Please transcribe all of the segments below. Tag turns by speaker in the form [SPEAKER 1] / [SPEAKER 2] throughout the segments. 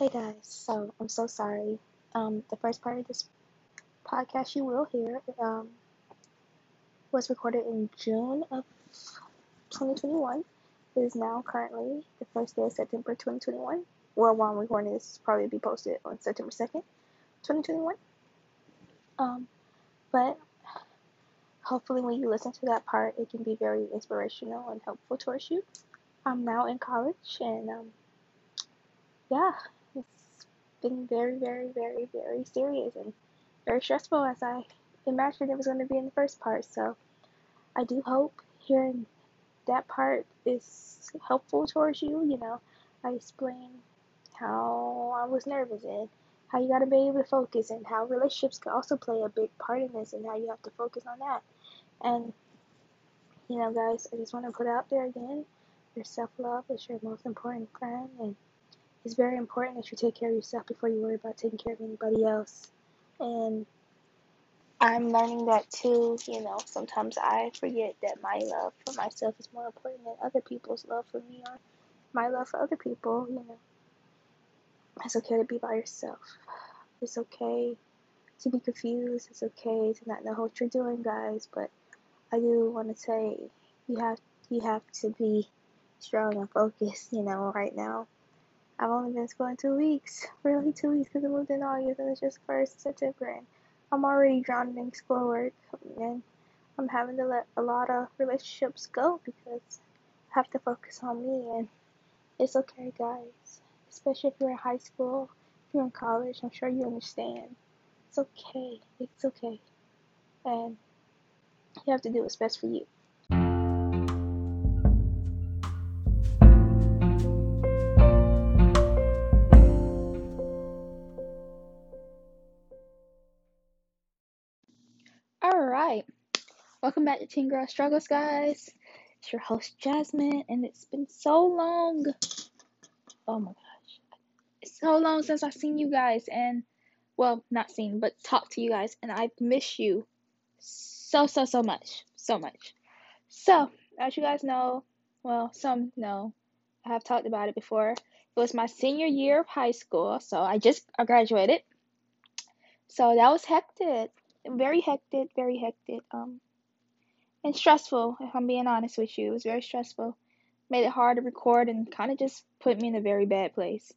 [SPEAKER 1] Hey guys, so I'm so sorry. Um, the first part of this podcast you will hear um, was recorded in June of 2021. It is now currently the first day of September 2021. Well, while I'm recording this, probably be posted on September 2nd, 2021. Um, but hopefully, when you listen to that part, it can be very inspirational and helpful towards you. I'm now in college, and um, yeah, been very, very, very, very serious and very stressful as I imagined it was going to be in the first part. So I do hope hearing that part is helpful towards you. You know, I explain how I was nervous and how you got to be able to focus and how relationships can also play a big part in this and how you have to focus on that. And, you know, guys, I just want to put out there again your self love is your most important friend. And it's very important that you take care of yourself before you worry about taking care of anybody else. And I'm learning that too. You know, sometimes I forget that my love for myself is more important than other people's love for me or my love for other people. You know, it's okay to be by yourself. It's okay to be confused. It's okay to not know what you're doing, guys. But I do want to say you have you have to be strong and focused. You know, right now I've only been in school in two weeks, really two weeks, because I moved in August and it's just first September, I'm already drowning in schoolwork, and I'm having to let a lot of relationships go because I have to focus on me, and it's okay, guys. Especially if you're in high school, if you're in college, I'm sure you understand. It's okay. It's okay, and you have to do what's best for you. Welcome back to Teen Girl Struggles, guys. It's your host Jasmine, and it's been so long. Oh my gosh, it's so long since I've seen you guys, and well, not seen, but talked to you guys, and I miss you so, so, so much. So much. So, as you guys know, well, some know, I have talked about it before. It was my senior year of high school, so I just I graduated. So that was hectic very hectic, very hectic, um, and stressful. If I'm being honest with you, it was very stressful. Made it hard to record and kind of just put me in a very bad place.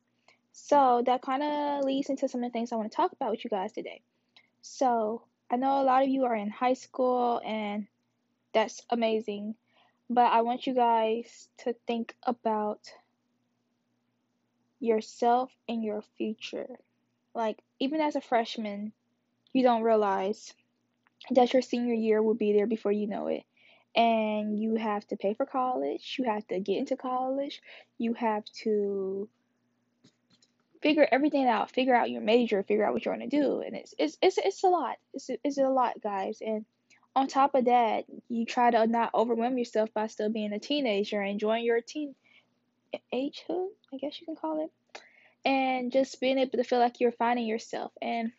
[SPEAKER 1] So that kind of leads into some of the things I want to talk about with you guys today. So I know a lot of you are in high school, and that's amazing. But I want you guys to think about yourself and your future. Like, even as a freshman, you don't realize that your senior year will be there before you know it. And you have to pay for college, you have to get into college, you have to figure everything out, figure out your major, figure out what you're going to do. And it's, it's, it's, it's a lot. It's, it's a lot, guys. And on top of that, you try to not overwhelm yourself by still being a teenager, enjoying your teen agehood, I guess you can call it, and just being able to feel like you're finding yourself. And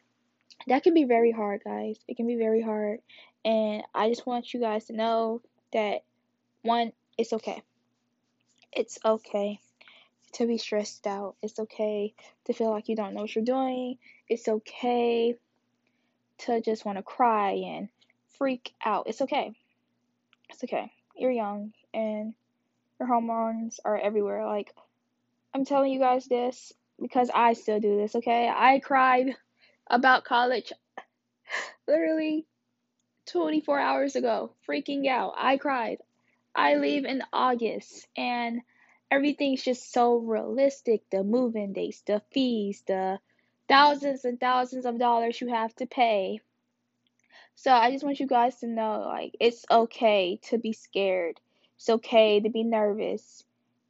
[SPEAKER 1] that can be very hard, guys. It can be very hard. And I just want you guys to know that one, it's okay. It's okay to be stressed out. It's okay to feel like you don't know what you're doing. It's okay to just want to cry and freak out. It's okay. It's okay. You're young and your hormones are everywhere. Like, I'm telling you guys this because I still do this, okay? I cried about college literally 24 hours ago, freaking out. I cried. I leave in August and everything's just so realistic. The moving dates, the fees, the thousands and thousands of dollars you have to pay. So I just want you guys to know like it's okay to be scared. It's okay to be nervous.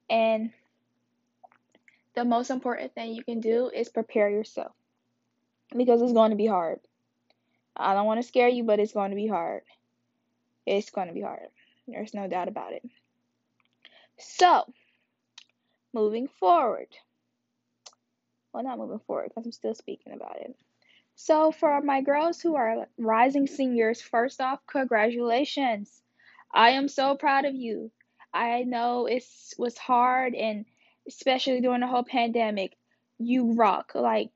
[SPEAKER 1] And the most important thing you can do is prepare yourself because it's going to be hard. I don't want to scare you, but it's going to be hard. It's going to be hard. There's no doubt about it. So, moving forward. Well, not moving forward because I'm still speaking about it. So, for my girls who are rising seniors, first off, congratulations. I am so proud of you. I know it was hard, and especially during the whole pandemic, you rock. Like,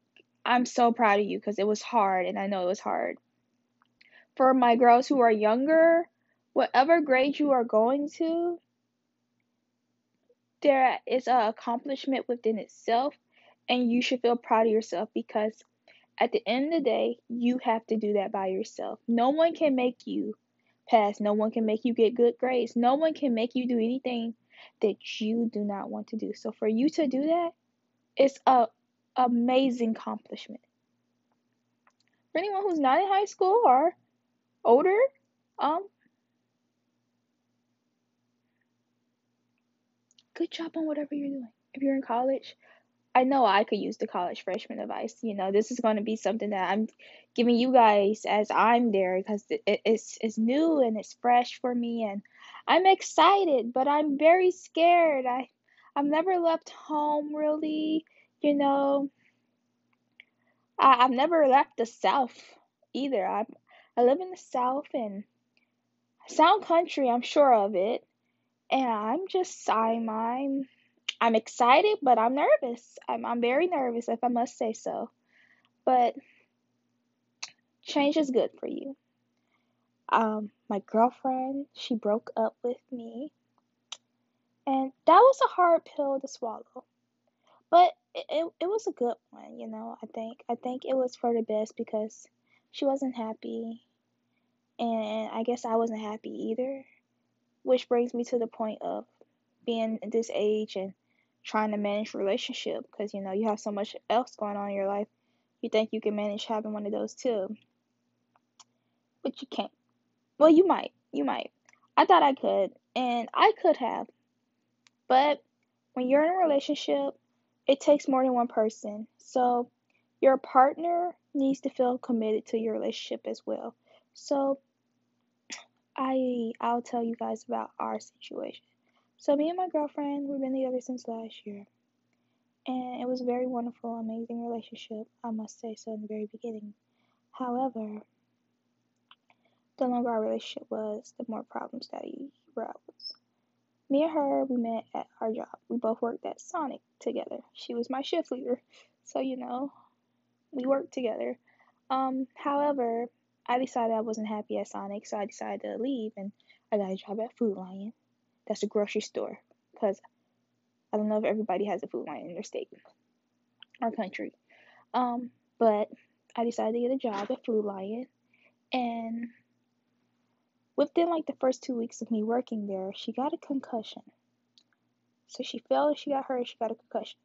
[SPEAKER 1] I'm so proud of you because it was hard and I know it was hard. For my girls who are younger, whatever grade you are going to, there is an accomplishment within itself and you should feel proud of yourself because at the end of the day, you have to do that by yourself. No one can make you pass. No one can make you get good grades. No one can make you do anything that you do not want to do. So for you to do that, it's a amazing accomplishment. For anyone who's not in high school or older, um, good job on whatever you're doing. If you're in college, I know I could use the college freshman advice. You know, this is going to be something that I'm giving you guys as I'm there because it, it's it's new and it's fresh for me, and I'm excited, but I'm very scared. I I've never left home really. You know, I, I've never left the South either. I I live in the South and sound country. I'm sure of it, and I'm just I'm I'm I'm excited, but I'm nervous. I'm I'm very nervous, if I must say so. But change is good for you. Um, my girlfriend, she broke up with me, and that was a hard pill to swallow. But it, it, it was a good one, you know. I think I think it was for the best because she wasn't happy, and I guess I wasn't happy either. Which brings me to the point of being this age and trying to manage relationship because you know you have so much else going on in your life. You think you can manage having one of those too, but you can't. Well, you might. You might. I thought I could, and I could have. But when you're in a relationship, it takes more than one person. So your partner needs to feel committed to your relationship as well. So I I'll tell you guys about our situation. So me and my girlfriend, we've been together since last year. And it was a very wonderful, amazing relationship, I must say so in the very beginning. However, the longer our relationship was, the more problems that he arose. Me and her, we met at our job. We both worked at Sonic together. She was my shift leader, so you know, we worked together. Um, however, I decided I wasn't happy at Sonic, so I decided to leave and I got a job at Food Lion that's a grocery store because I don't know if everybody has a food Lion in their state or country. Um, but I decided to get a job at Food Lion, and within like the first two weeks of me working there, she got a concussion. So she fell, she got hurt, she got a concussion.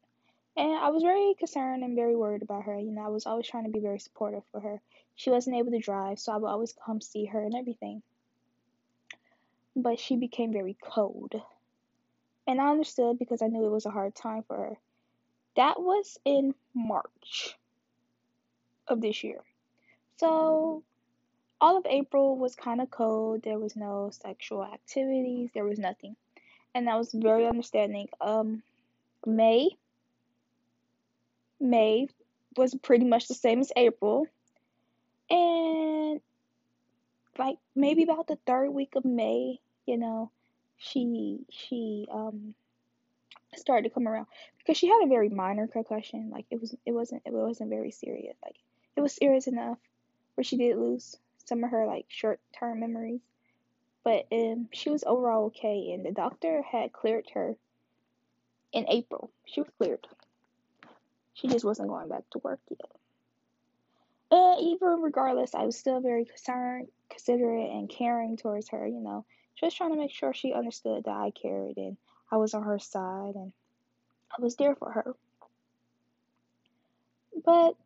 [SPEAKER 1] And I was very concerned and very worried about her. You know, I was always trying to be very supportive for her. She wasn't able to drive, so I would always come see her and everything but she became very cold. And I understood because I knew it was a hard time for her. That was in March of this year. So all of April was kind of cold. There was no sexual activities. There was nothing. And that was very understanding. Um May May was pretty much the same as April. And like maybe about the third week of May, you know, she she um started to come around because she had a very minor concussion. Like it was it wasn't it wasn't very serious. Like it was serious enough where she did lose some of her like short term memories. But um she was overall okay and the doctor had cleared her in April. She was cleared. She just wasn't going back to work yet. And even regardless, I was still very concerned, considerate, and caring towards her, you know just trying to make sure she understood that I cared and I was on her side and I was there for her. But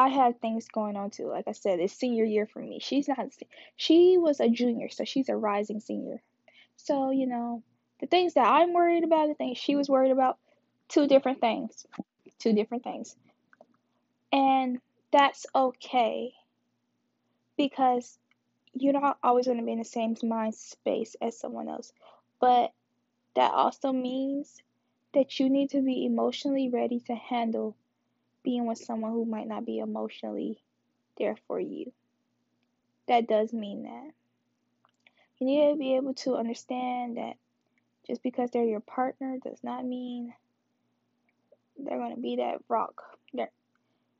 [SPEAKER 1] I had things going on too. Like I said, it's senior year for me. She's not, she was a junior, so she's a rising senior. So, you mm-hmm. know, the things that I'm worried about, the things she was worried about, two different things. Two different things. And that's okay because you're not always going to be in the same mind space as someone else. But that also means that you need to be emotionally ready to handle being with someone who might not be emotionally there for you. That does mean that. You need to be able to understand that just because they're your partner does not mean they're going to be that rock. They're,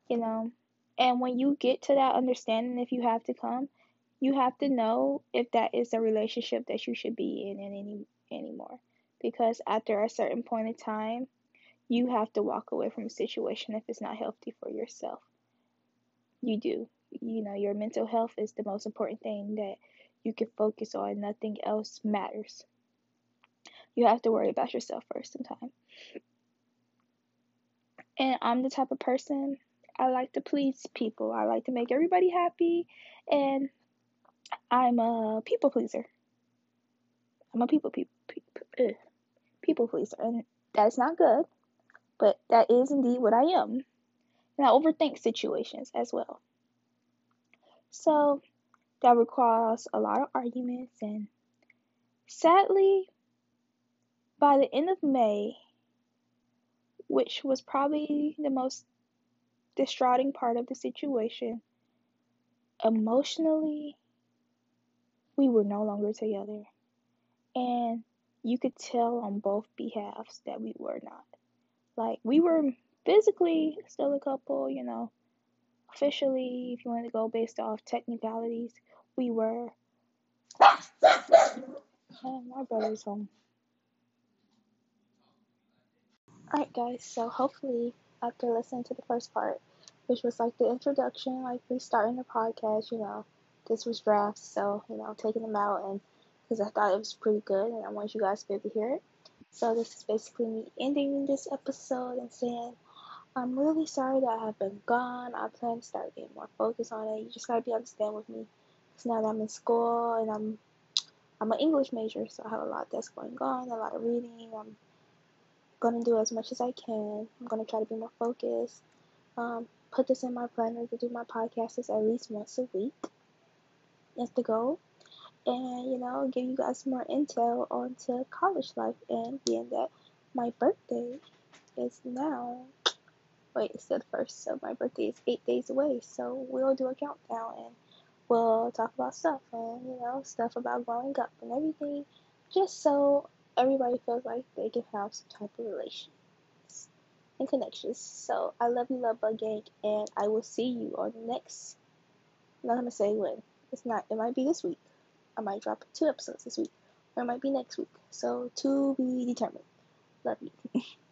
[SPEAKER 1] you know, and when you get to that understanding, if you have to come, you have to know if that is a relationship that you should be in any anymore. Because after a certain point in time, you have to walk away from a situation if it's not healthy for yourself. You do. You know, your mental health is the most important thing that you can focus on. Nothing else matters. You have to worry about yourself first sometimes. And I'm the type of person I like to please people. I like to make everybody happy and I'm a people pleaser. I'm a people people people, eh, people pleaser and that's not good, but that is indeed what I am. And I overthink situations as well. So that requires a lot of arguments and sadly by the end of May, which was probably the most distraughting part of the situation, emotionally we were no longer together. And you could tell on both behalves that we were not. Like we mm-hmm. were physically still a couple, you know, officially, if you want to go based off technicalities, we were. Oh, my brother's home. Alright, guys, so hopefully, after listening to the first part, which was like the introduction, like restarting the podcast, you know, this was drafts, so, you know, taking them out and because I thought it was pretty good and I want you guys to be able to hear it. So, this is basically me ending this episode and saying, I'm really sorry that I have been gone. I plan to start getting more focused on it. You just gotta be understand with me. Cause now that I'm in school and I'm I'm an English major, so I have a lot that's going on, a lot of reading. I'm gonna do as much as I can. I'm gonna try to be more focused. Um, put this in my planner to do my podcasts at least once a week. That's the goal. And you know, give you guys more intel onto college life and being that my birthday is now wait, it's the first, so my birthday is eight days away. So we'll do a countdown and we'll talk about stuff and you know stuff about growing up and everything, just so everybody feels like they can have some type of relations and connections. So I love you, love bug gang, and I will see you on the next. Not gonna say when. It's not. It might be this week. I might drop two episodes this week, or it might be next week. So to be determined. Love you.